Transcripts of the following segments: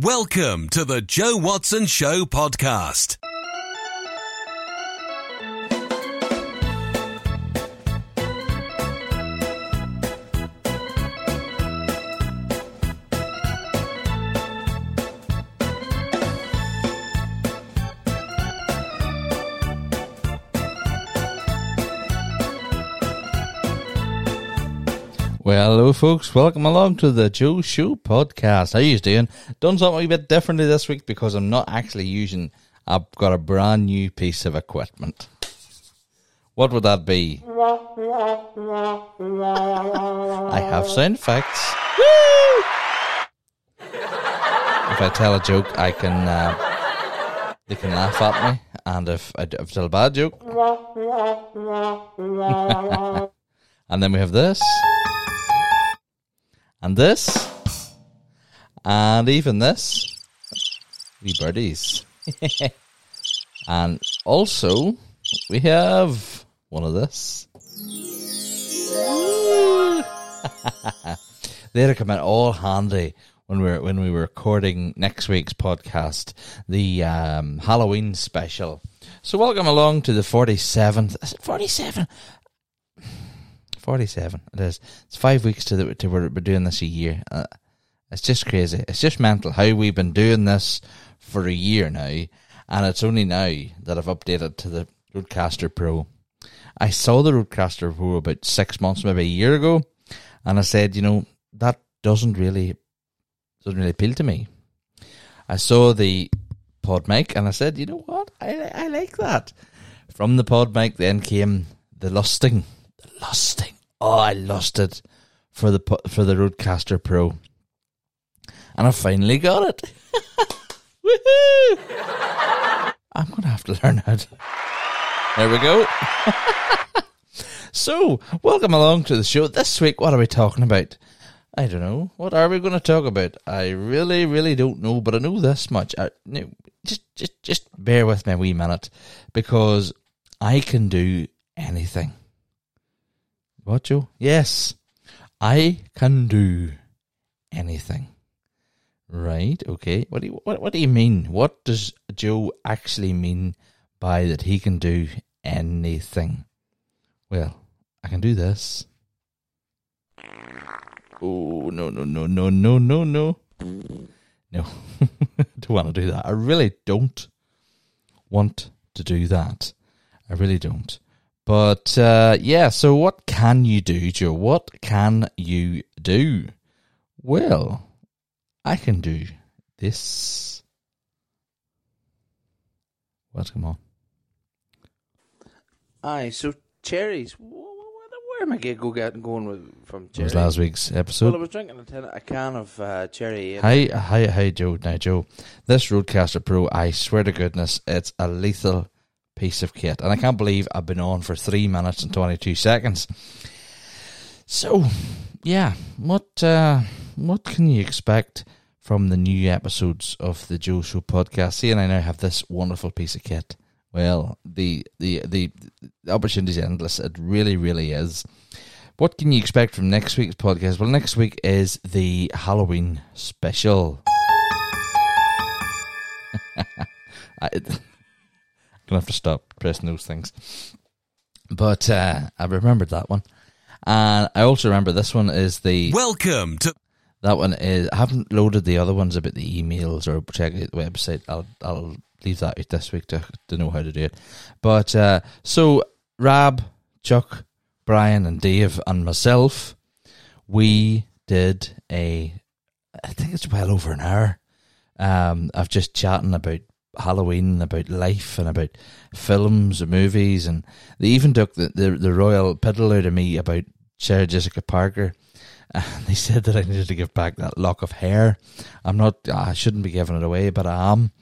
Welcome to the Joe Watson Show podcast. Folks. Welcome along to the Joe Show podcast. How you doing? Done something a bit differently this week because I'm not actually using. I've got a brand new piece of equipment. What would that be? I have sound effects. If I tell a joke, I can. Uh, they can laugh at me, and if I, if I tell a bad joke, and then we have this and this, and even this. Wee birdies. and also, we have one of this. They'd come in all handy when we were when we were recording next week's podcast, the um, Halloween special. So welcome along to the forty seventh. Forty seven. 47 it is. It's five weeks to the to we're, we're doing this a year. Uh, it's just crazy. It's just mental how we've been doing this for a year now and it's only now that i've updated to the Rodecaster pro. I saw the Rodecaster pro about six months maybe a year ago and i said you know that doesn't really doesn't really appeal to me. I saw the pod mic and i said you know what? I, I like that. From the pod mic then came the lusting the lusting oh, I lost it for the for the Rodecaster Pro, and I finally got it. Woohoo! I'm gonna have to learn to. There we go. so, welcome along to the show. This week, what are we talking about? I don't know. What are we going to talk about? I really, really don't know, but I know this much. I, no, just, just, just bear with me a wee minute, because I can do anything. What, Joe? Yes. I can do anything. Right, okay. What do you, what, what do you mean? What does Joe actually mean by that he can do anything? Well, I can do this. Oh, no, no, no, no, no, no, no. No, I don't want to do that. I really don't want to do that. I really don't. But uh, yeah, so what can you do, Joe? What can you do? Well, I can do this. What? Come on. Aye, so cherries. Where am I go get going with from It was last week's episode. Well, I was drinking a, a can of uh, cherry. Hi, hi, hi, Joe. Now, Joe, this Rodecaster Pro, I swear to goodness, it's a lethal piece of kit. And I can't believe I've been on for three minutes and 22 seconds. So, yeah, what, uh, what can you expect from the new episodes of the Joe Show podcast? See, and I now have this wonderful piece of kit. Well, the, the, the, the opportunity is endless. It really, really is. What can you expect from next week's podcast? Well, next week is the Halloween special. I, gonna have to stop pressing those things. But uh, I remembered that one, and I also remember this one is the Welcome to that one is. I haven't loaded the other ones about the emails or check the website. I'll I'll leave that out this week to to know how to do it. But uh, so Rab, Chuck, Brian, and Dave and myself, we did a. I think it's well over an hour. Um, of just chatting about Halloween, about life, and about films and movies, and they even took the the, the royal piddle out of me about Sarah Jessica Parker. And they said that I needed to give back that lock of hair. I'm not. I shouldn't be giving it away, but I am.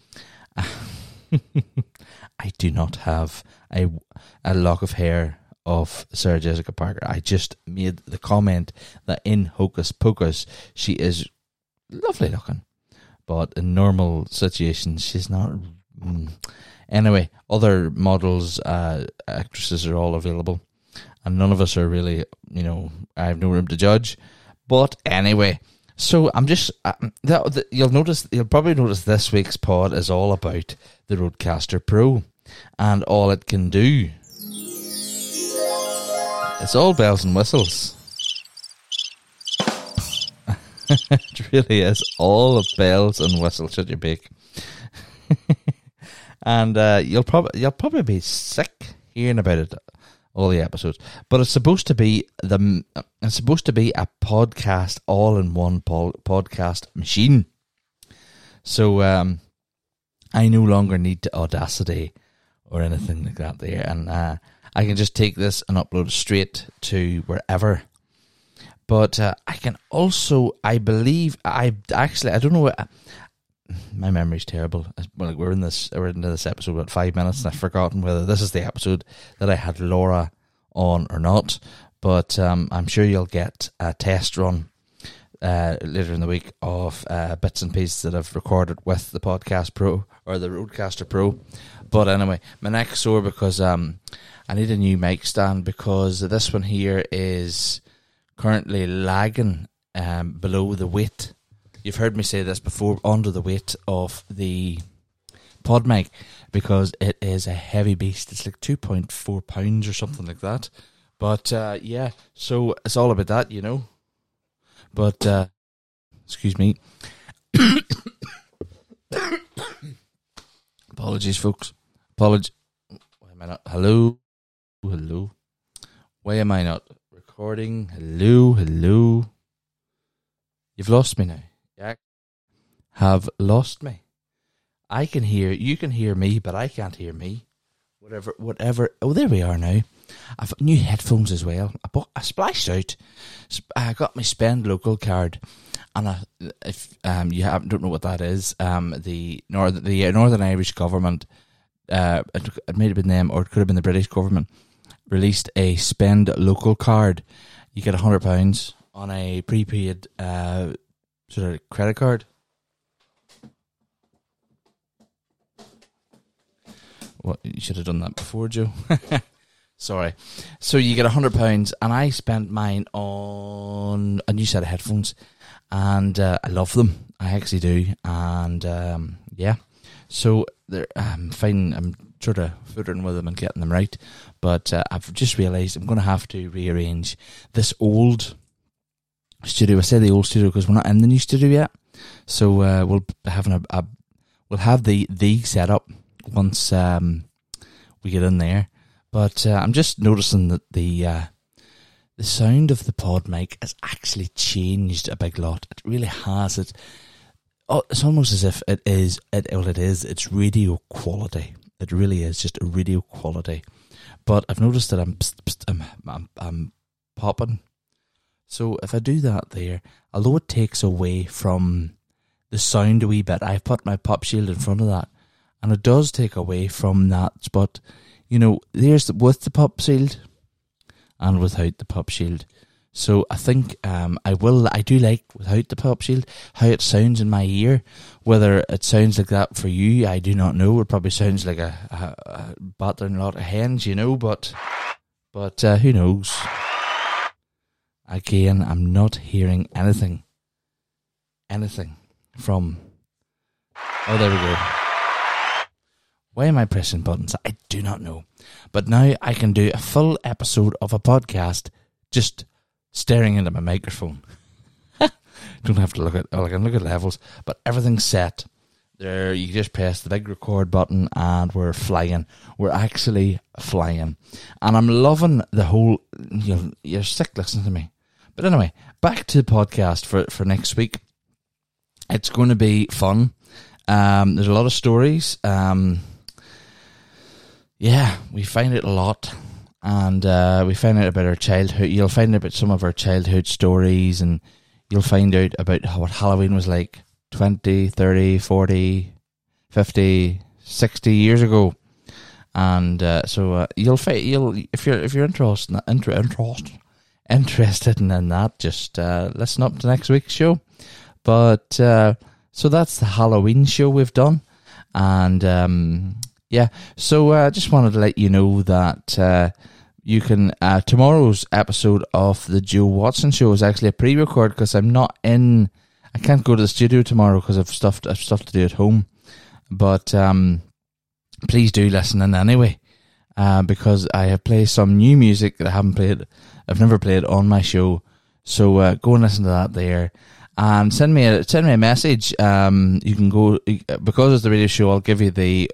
I do not have a a lock of hair of Sarah Jessica Parker. I just made the comment that in Hocus Pocus she is lovely looking, but in normal situations she's not. Mm. Anyway, other models, uh, actresses are all available, and none of us are really, you know, I have no room to judge. But anyway, So I'm just uh, that, that- you'll notice you'll probably notice this week's pod is all about the Rodecaster Pro and all it can do. It's all bells and whistles. really is all the bells and whistles. Should you bake? and uh, you'll probably you'll probably be sick hearing about it all the episodes. But it's supposed to be the it's supposed to be a podcast all in one po- podcast machine. So um, I no longer need to Audacity or anything like that there, and uh, I can just take this and upload it straight to wherever. But uh, I can also, I believe, I actually, I don't know. My memory's terrible. Well, we're in this, we're into this episode about five minutes, and I've forgotten whether this is the episode that I had Laura on or not. But um, I'm sure you'll get a test run uh, later in the week of uh, bits and pieces that I've recorded with the Podcast Pro or the Rodecaster Pro. But anyway, my neck's sore because um, I need a new mic stand because this one here is currently lagging um, below the weight. You've heard me say this before, under the weight of the pod mic because it is a heavy beast. It's like 2.4 pounds or something like that. But uh, yeah, so it's all about that, you know. But uh, excuse me. Apologies, folks. Apologies. Why am I not? Hello, hello. Why am I not recording? Hello, hello. You've lost me now. Yeah, have lost me. I can hear you can hear me, but I can't hear me. Whatever, whatever. Oh, there we are now. I've got new headphones as well. I bought, I splashed out. I got my spend local card, and I, if um you have, don't know what that is, um the northern the Northern Irish government, uh, it, it may have been them or it could have been the British government, released a spend local card. You get hundred pounds on a prepaid uh sort of credit card. What you should have done that before, Joe. Sorry. So you get hundred pounds, and I spent mine on a new set of headphones, and uh, I love them. I actually do, and um, yeah. So they're I'm fine. I'm sort of footering with them and getting them right, but uh, I've just realised I'm going to have to rearrange this old studio. I say the old studio because we're not in the new studio yet. So uh, we'll be having a, a we'll have the the setup once um, we get in there. But uh, I'm just noticing that the uh, the sound of the pod mic has actually changed a big lot. It really has. It. Oh, it's almost as if it is. It, well, it is. It's radio quality. It really is just a radio quality. But I've noticed that I'm psst, psst, I'm, I'm I'm popping. So if I do that there, although it takes away from the sound a wee bit, I've put my pop shield in front of that, and it does take away from that. But you know, there's the, with the pop shield and without the pop shield. So I think um, I will. I do like without the pop shield how it sounds in my ear. Whether it sounds like that for you, I do not know. It probably sounds like a, a, a battering lot of hens, you know. But but uh, who knows? Again, I'm not hearing anything, anything from. Oh, there we go. Why am I pressing buttons? I do not know. But now I can do a full episode of a podcast just staring into my microphone. Don't have to look at, I can look at levels, but everything's set. There, you just press the big record button and we're flying. We're actually flying. And I'm loving the whole, you you're sick listening to me. But anyway, back to the podcast for, for next week. It's going to be fun. Um, there's a lot of stories. Um, yeah, we find it a lot. And uh, we find out about our childhood. You'll find out about some of our childhood stories, and you'll find out about what Halloween was like 20, 30, 40, 50, 60 years ago. And uh, so uh, you'll find you'll if you're if you're interested inter, interest, interested in that, just uh, listen up to next week's show. But uh, so that's the Halloween show we've done, and um, yeah. So I uh, just wanted to let you know that you can tomorrow's episode of the Joe Watson show is actually a pre-record because I'm not in I can't go to the studio tomorrow because I've stuff I've stuff to do at home. But um, please do listen in anyway, uh, because I have played some new music that I haven't played. I've never played on my show. So uh, go and listen to that there, and send me a send me a message. Um, you can go because it's the radio show. I'll give you the.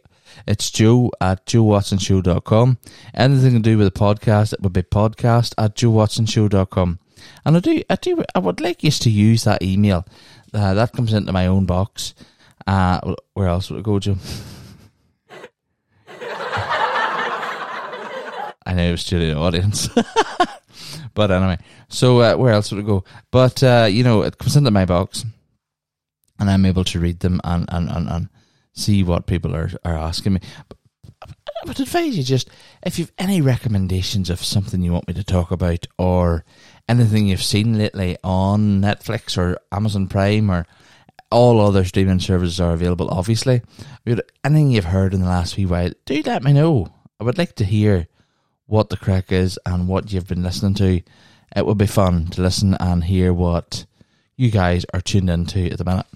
It's Joe at joewatsonshow.com. Anything to do with the podcast, it would be podcast at joewatsonshow.com. And I do, I do, I would like you to use that email. Uh, that comes into my own box. Uh, where else would it go, Joe? I know it was to the audience. but anyway, so uh, where else would it go? But, uh, you know, it comes into my box and I'm able to read them and, and, and, and see what people are, are asking me. I would advise you just, if you've any recommendations of something you want me to talk about or anything you've seen lately on Netflix or Amazon Prime or all other streaming services are available, obviously. Anything you've heard in the last few while, do let me know. I would like to hear what the crack is and what you've been listening to. It would be fun to listen and hear what you guys are tuned into at the minute.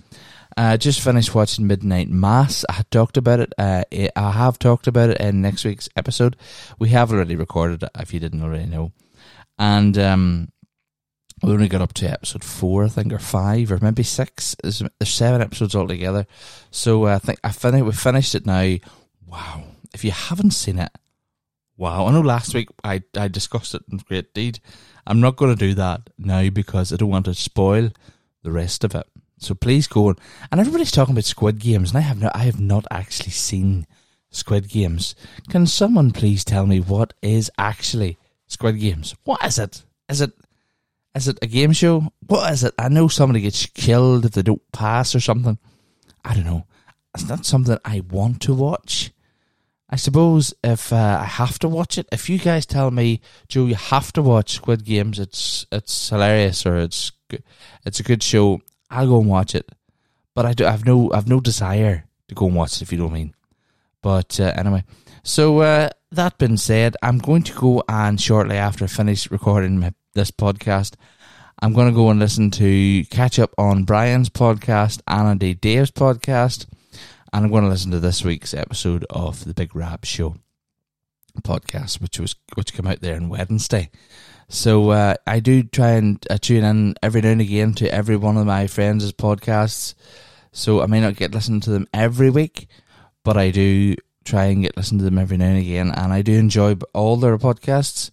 I uh, just finished watching Midnight Mass. I talked about it. Uh, I have talked about it in next week's episode. We have already recorded it, if you didn't already know. And um, we only got up to episode four, I think, or five, or maybe six. There's, there's seven episodes altogether. So uh, I think I fin- we finished it now. Wow. If you haven't seen it, wow. I know last week I, I discussed it in great deed. I'm not going to do that now because I don't want to spoil the rest of it. So please go on. And everybody's talking about Squid Games, and I have not, I have not actually seen Squid Games. Can someone please tell me what is actually Squid Games? What is it? Is it is it a game show? What is it? I know somebody gets killed if they don't pass or something. I don't know. It's not something I want to watch. I suppose if uh, I have to watch it, if you guys tell me, Joe, you have to watch Squid Games, it's it's hilarious or it's it's a good show. I'll go and watch it, but I do. I've no. I've no desire to go and watch it. If you don't mean. But uh, anyway, so uh, that being said, I'm going to go and shortly after I finish recording my, this podcast, I'm going to go and listen to catch up on Brian's podcast and indeed Dave's podcast, and I'm going to listen to this week's episode of the Big Rab Show podcast, which was which came out there on Wednesday. So uh, I do try and uh, tune in every now and again to every one of my friends' podcasts. So I may not get listened to them every week, but I do try and get listened to them every now and again, and I do enjoy all their podcasts.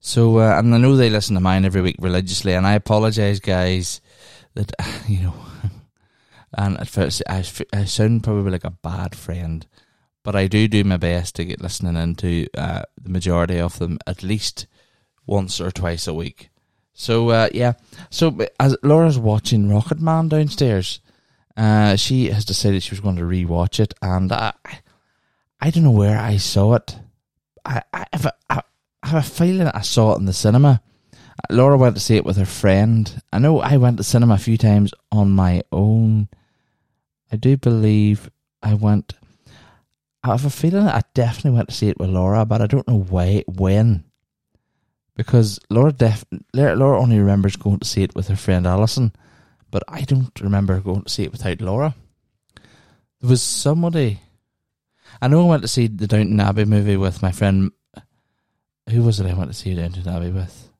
So uh, and I know they listen to mine every week religiously, and I apologize, guys, that you know. And at first, I, I sound probably like a bad friend, but I do do my best to get listening into uh, the majority of them at least once or twice a week. So uh, yeah, so as Laura's watching Rocket Man downstairs, uh, she has decided she was going to rewatch it, and I, I don't know where I saw it. I, I, have a, I have a feeling I saw it in the cinema. Laura went to see it with her friend. I know I went to cinema a few times on my own. I do believe I went. I have a feeling I definitely went to see it with Laura, but I don't know why when because Laura def Laura only remembers going to see it with her friend Alison, but I don't remember going to see it without Laura. There was somebody. I know I went to see the Downton Abbey movie with my friend. Who was it? I went to see Downton Abbey with.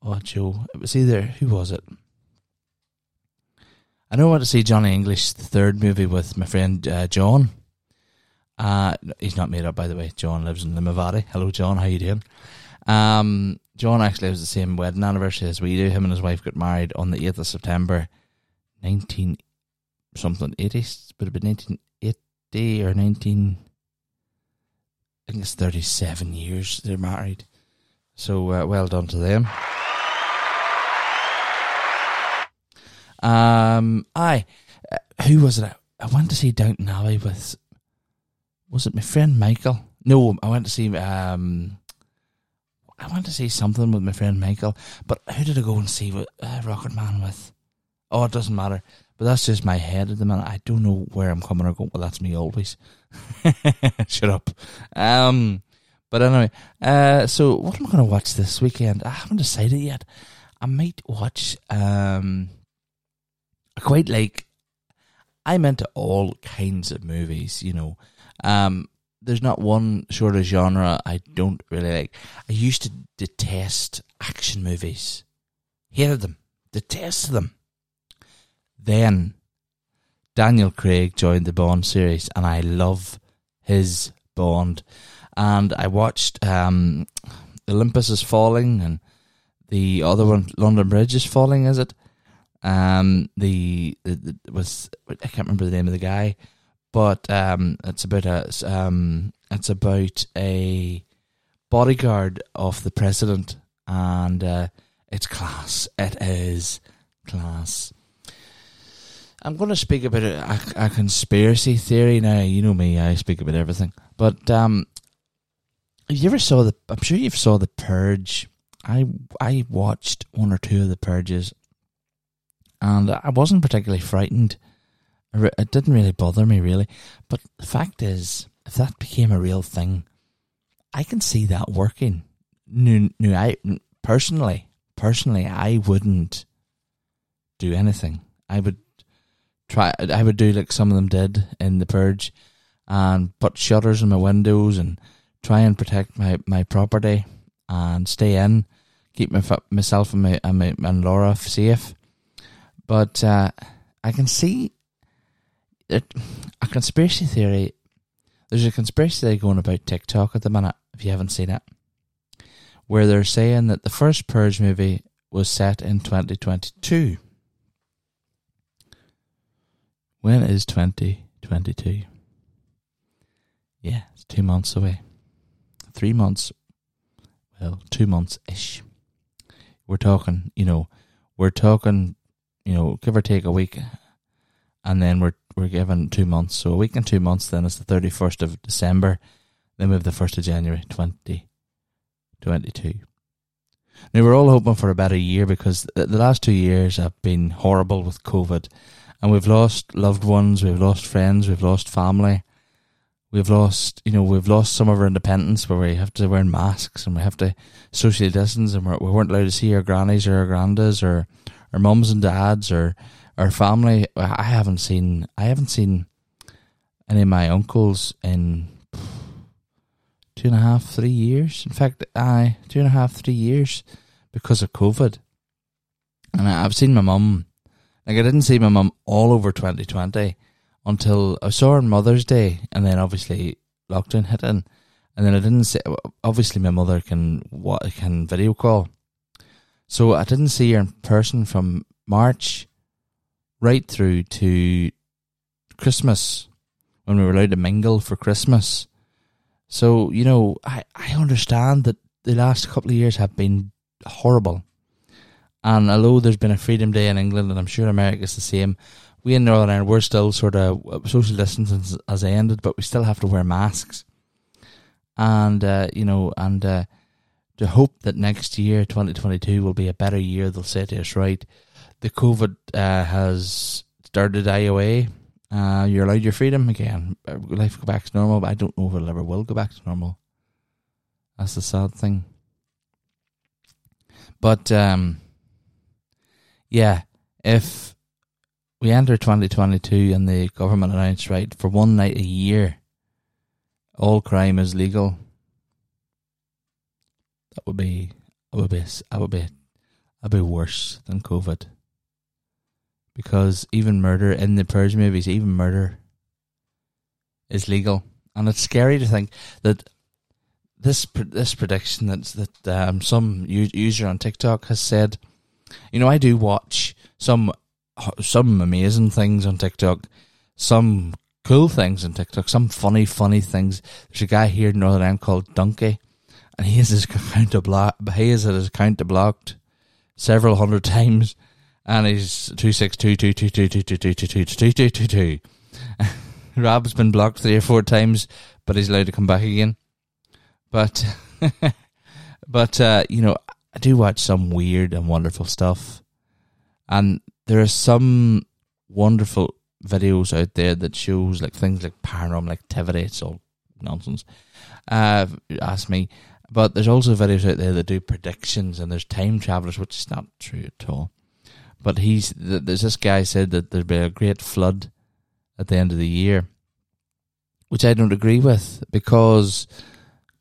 Oh, Joe. It was either who was it? I know I went to see Johnny English, the third movie with my friend uh, John. Uh, he's not made up, by the way. John lives in Limavady. Hello, John. How you doing? Um, John actually has the same wedding anniversary as we do. Him and his wife got married on the 8th of September, 19 something, 80, would have been 1980 or 19, I think it's 37 years they're married. So uh, well done to them. Um, I, uh, who was it? I went to see Downton Abbey with, was it my friend Michael? No, I went to see um, I went to see something with my friend Michael, but who did I go and see with uh, Rocket Man with? Oh, it doesn't matter. But that's just my head at the minute. I don't know where I'm coming or going. Well, that's me always. Shut up. Um, but anyway, uh, so what am I going to watch this weekend? I haven't decided yet. I might watch. Um, I quite like. I'm into all kinds of movies, you know. Um, there's not one sort of genre I don't really like. I used to detest action movies, hated them, detested them. Then Daniel Craig joined the Bond series, and I love his Bond. And I watched um, Olympus is Falling, and the other one, London Bridge is Falling, is it? Um, the, the, the was I can't remember the name of the guy, but um, it's about a um, it's about a bodyguard of the president, and uh, it's class. It is class. I'm going to speak about a, a, conspiracy theory now. You know me; I speak about everything. But um, you ever saw the? I'm sure you've saw the Purge. I I watched one or two of the Purges, and I wasn't particularly frightened. It didn't really bother me really. But the fact is, if that became a real thing, I can see that working. No, no, I personally, personally, I wouldn't do anything. I would try. I would do like some of them did in the purge, and put shutters in my windows and try and protect my, my property and stay in, keep my, myself and my, and my and Laura safe. But uh, I can see it, a conspiracy theory. There's a conspiracy theory going about TikTok at the minute. If you haven't seen it, where they're saying that the first Purge movie was set in 2022. When is 2022? Yeah, it's two months away. Three months. Well, two months ish. We're talking, you know, we're talking, you know, give or take a week, and then we're we're given two months. So a week and two months. Then it's the thirty first of December. Then we have the first of January, twenty twenty two. Now we're all hoping for about a better year because the last two years have been horrible with COVID, and we've lost loved ones, we've lost friends, we've lost family, we've lost, you know, we've lost some of our independence where we have to wear masks and we have to socially distance and we're, we weren't allowed to see our grannies or our grandas or our mums and dads or our family. I haven't seen, I haven't seen any of my uncles in two and a half, three years. In fact, I two and a half, three years because of COVID. And I've seen my mum like I didn't see my mum all over 2020 until I saw her on Mother's Day, and then obviously lockdown hit in, and then I didn't see. Obviously, my mother can what can video call, so I didn't see her in person from March right through to Christmas when we were allowed to mingle for Christmas. So you know, I I understand that the last couple of years have been horrible and although there's been a Freedom Day in England, and I'm sure America's the same, we in Northern Ireland we're still sort of uh, social distancing as I ended, but we still have to wear masks. And uh, you know, and uh, to hope that next year, 2022, will be a better year. They'll say to us, right? The COVID uh, has started to die away. Uh, you're allowed your freedom again. Life go back to normal, but I don't know if it ever will go back to normal. That's the sad thing. But um, yeah, if we enter 2022 and the government announced, right, for one night a year, all crime is legal, that would be, that would be, that would be, that'd be worse than COVID. Because even murder in the Purge movies, even murder is legal, and it's scary to think that this this prediction that that um, some user on TikTok has said you know, I do watch some some amazing things on TikTok, some cool things on TikTok, some funny, funny things. There's a guy here in Northern Ireland called Donkey, and he has his account blocked. He has his account blocked several hundred times, and he's two six two two two two two two two two two two two two two. Rob's been blocked three or four times, but he's allowed to come back again. But, but uh, you know, I do watch some weird and wonderful stuff, and there are some wonderful videos out there that shows like things like paranormal activity. It's all nonsense. Uh, ask me, but there's also videos out there that do predictions, and there's time travelers, which is not true at all. But he's there's this guy said that there'd be a great flood at the end of the year, which I don't agree with because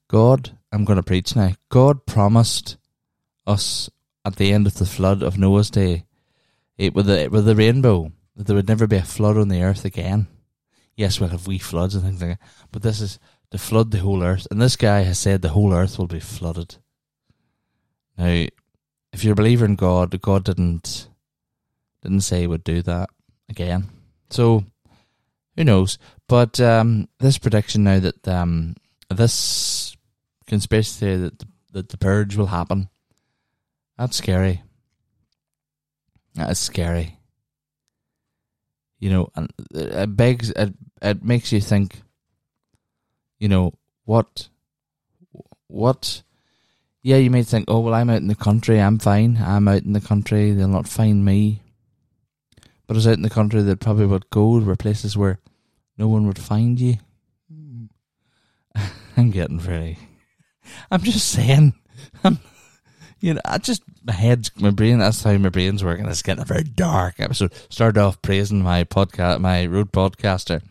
God, I'm going to preach now. God promised us at the end of the flood of Noah's day, it, with the with the rainbow, that there would never be a flood on the earth again. Yes, we'll have wee floods and things like that, but this is to flood the whole earth. And this guy has said the whole earth will be flooded. Now, if you're a believer in God, God didn't didn't say he would do that again. So who knows? But um, this prediction now that um, this conspiracy theory that the, that the purge will happen, that's scary. That is scary. You know, and it begs, it, it makes you think. You know what? What? Yeah, you may think, oh well, I'm out in the country, I'm fine. I'm out in the country, they'll not find me. But I was out in the country that probably would go were places where no one would find you. I'm getting very. I'm just saying. I'm, you know, I just my head's my brain. That's how my brain's working. It's getting a very dark episode. Started off praising my podcast, my Rode Podcaster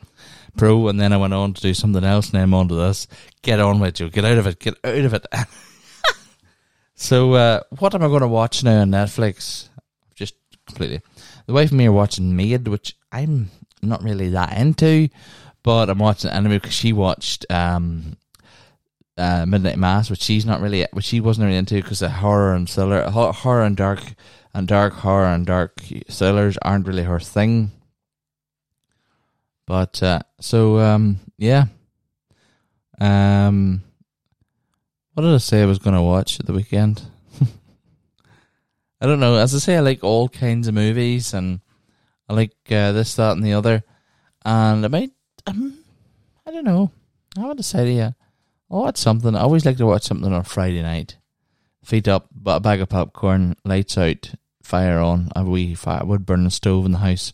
Pro, and then I went on to do something else. And I'm on to this. Get on with you. Get out of it. Get out of it. so, uh, what am I going to watch now on Netflix? Just completely. The wife and me are watching Maid, which I'm not really that into, but I'm watching anime because she watched um, uh, Midnight Mass, which she's not really, which she wasn't really into because the horror and thriller, horror and dark and dark horror and dark thrillers aren't really her thing. But uh, so um, yeah, um, what did I say I was going to watch at the weekend? I don't know. As I say, I like all kinds of movies, and I like uh, this, that, and the other. And I might, um, I don't know. I haven't decided yet. I'll watch something. I always like to watch something on Friday night. Feet up, a bag of popcorn, lights out, fire on, a wee fire, wood burning stove in the house,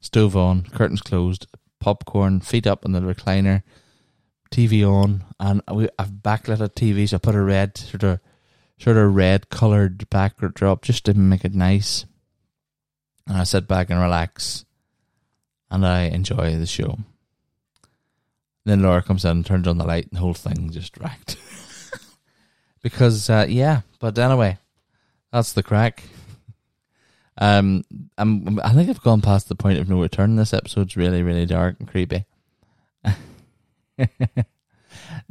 stove on, curtains closed, popcorn, feet up in the recliner, TV on, and we, I've backlit a TV, so I put a red sort of sort of red coloured backdrop just to make it nice. And I sit back and relax, and I enjoy the show. Then Laura comes in and turns on the light, and the whole thing just wrecked. because uh, yeah, but anyway, that's the crack. Um, I'm, I think I've gone past the point of no return. This episode's really, really dark and creepy.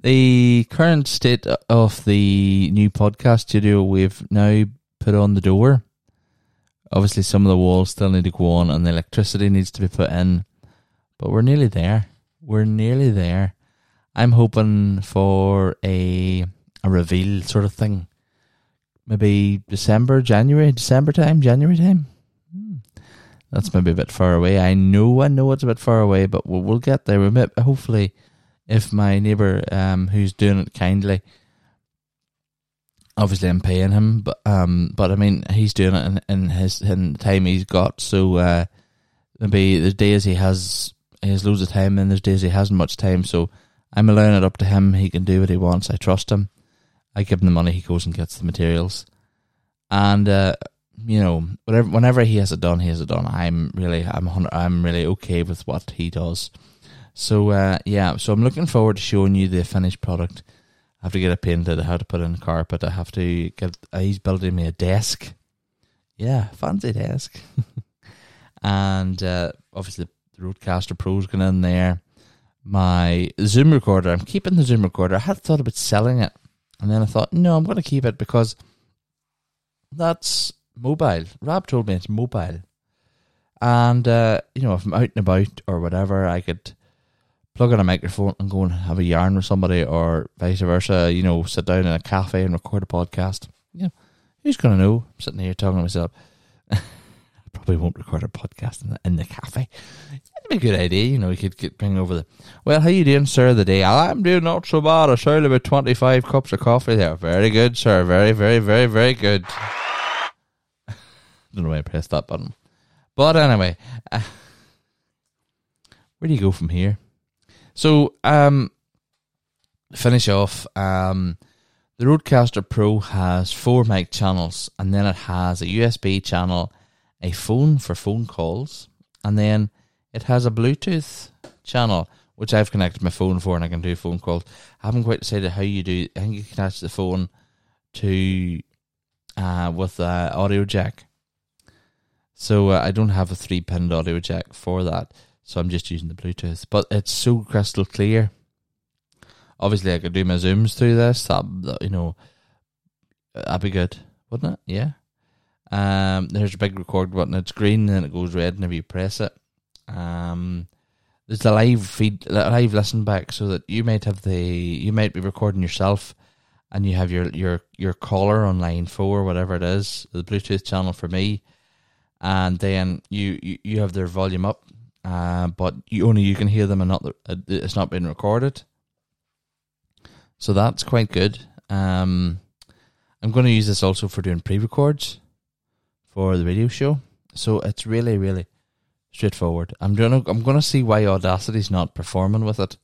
the current state of the new podcast studio we've now put on the door. Obviously, some of the walls still need to go on, and the electricity needs to be put in, but we're nearly there. We're nearly there. I'm hoping for a a reveal sort of thing. Maybe December, January, December time, January time. Hmm. That's maybe a bit far away. I know, I know it's a bit far away, but we'll, we'll get there. We may, hopefully, if my neighbour, um, who's doing it kindly, obviously I'm paying him, but um, but I mean he's doing it in, in his in the time he's got. So uh, maybe there's days he has he has loads of time, and there's days he hasn't much time. So I'm allowing it up to him. He can do what he wants. I trust him. I give him the money. He goes and gets the materials, and uh, you know whatever. Whenever he has it done, he has it done. I'm really I'm I'm really okay with what he does. So uh, yeah, so I'm looking forward to showing you the finished product. I have to get it painted. I have to put in the carpet. I have to get. Uh, he's building me a desk. Yeah, fancy desk. and uh, obviously the Rodecaster Pro's going in there. My Zoom recorder. I'm keeping the Zoom recorder. I had thought about selling it, and then I thought, no, I'm going to keep it because that's mobile. Rob told me it's mobile, and uh, you know, if I'm out and about or whatever, I could plug in a microphone and go and have a yarn with somebody, or vice versa. You know, sit down in a cafe and record a podcast. Yeah, who's gonna know? I'm sitting here talking to myself. I probably won't record a podcast in the, in the cafe. It'd be a good idea. You know, we could get, bring over the. Well, how you doing, sir? The day I'm doing not so bad. I served about twenty five cups of coffee there. Very good, sir. Very, very, very, very good. Don't know why I pressed that button, but anyway, uh, where do you go from here? So, um, finish off. Um, the Rodecaster Pro has four mic channels, and then it has a USB channel, a phone for phone calls, and then it has a Bluetooth channel which I've connected my phone for, and I can do phone calls. I haven't quite decided how you do. I think you can attach the phone to uh, with uh, audio jack. So uh, I don't have a three pin audio jack for that, so I'm just using the Bluetooth. But it's so crystal clear. Obviously, I could do my zooms through this. That, you know, that'd be good, wouldn't it? Yeah. Um, there's a big record button. It's green and it goes red whenever you press it. Um, there's the live feed, live listen back, so that you might have the you might be recording yourself, and you have your your your caller on line four, whatever it is, the Bluetooth channel for me, and then you you, you have their volume up, uh, but you only you can hear them and not the, uh, it's not been recorded. So that's quite good. Um, I'm going to use this also for doing pre-records for the radio show. So it's really, really straightforward. I'm gonna I'm gonna see why Audacity's not performing with it.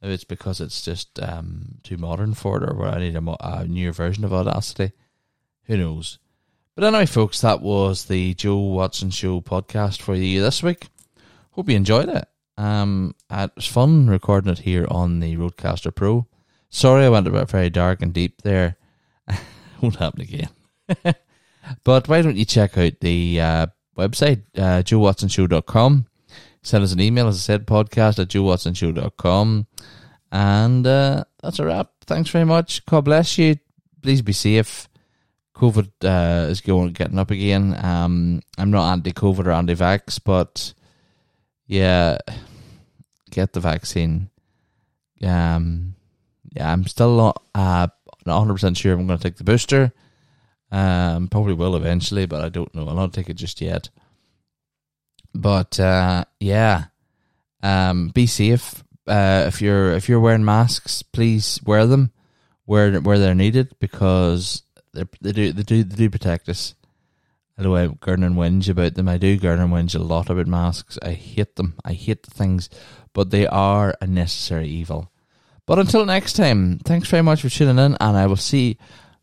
Maybe it's because it's just um, too modern for it, or where I need a, mo- a newer version of Audacity. Who knows? But anyway, folks, that was the Joe Watson Show podcast for you this week. Hope you enjoyed it. Um, it was fun recording it here on the Rodecaster Pro. Sorry, I went a bit very dark and deep there. Won't happen again. but why don't you check out the uh, website, uh, joewatsonshow.com. Send us an email, as I said, podcast at joewatsonshow.com. And uh, that's a wrap. Thanks very much. God bless you. Please be safe. COVID uh, is going getting up again. Um, I'm not anti-COVID or anti-vax, but yeah, get the vaccine. Um, yeah, I'm still not uh, not 100 percent sure I'm going to take the booster. Um, probably will eventually, but I don't know. I'll not take it just yet. But uh, yeah, um, be safe. Uh, if you're if you're wearing masks, please wear them where where they're needed because they they do they do they do protect us. Although I gurn and whinge about them, I do gurn and whinge a lot about masks. I hate them. I hate the things, but they are a necessary evil. But until next time, thanks very much for tuning in, and I will see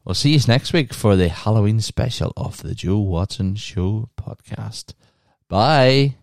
We'll see you next week for the Halloween special of the Joe Watson Show podcast. Bye.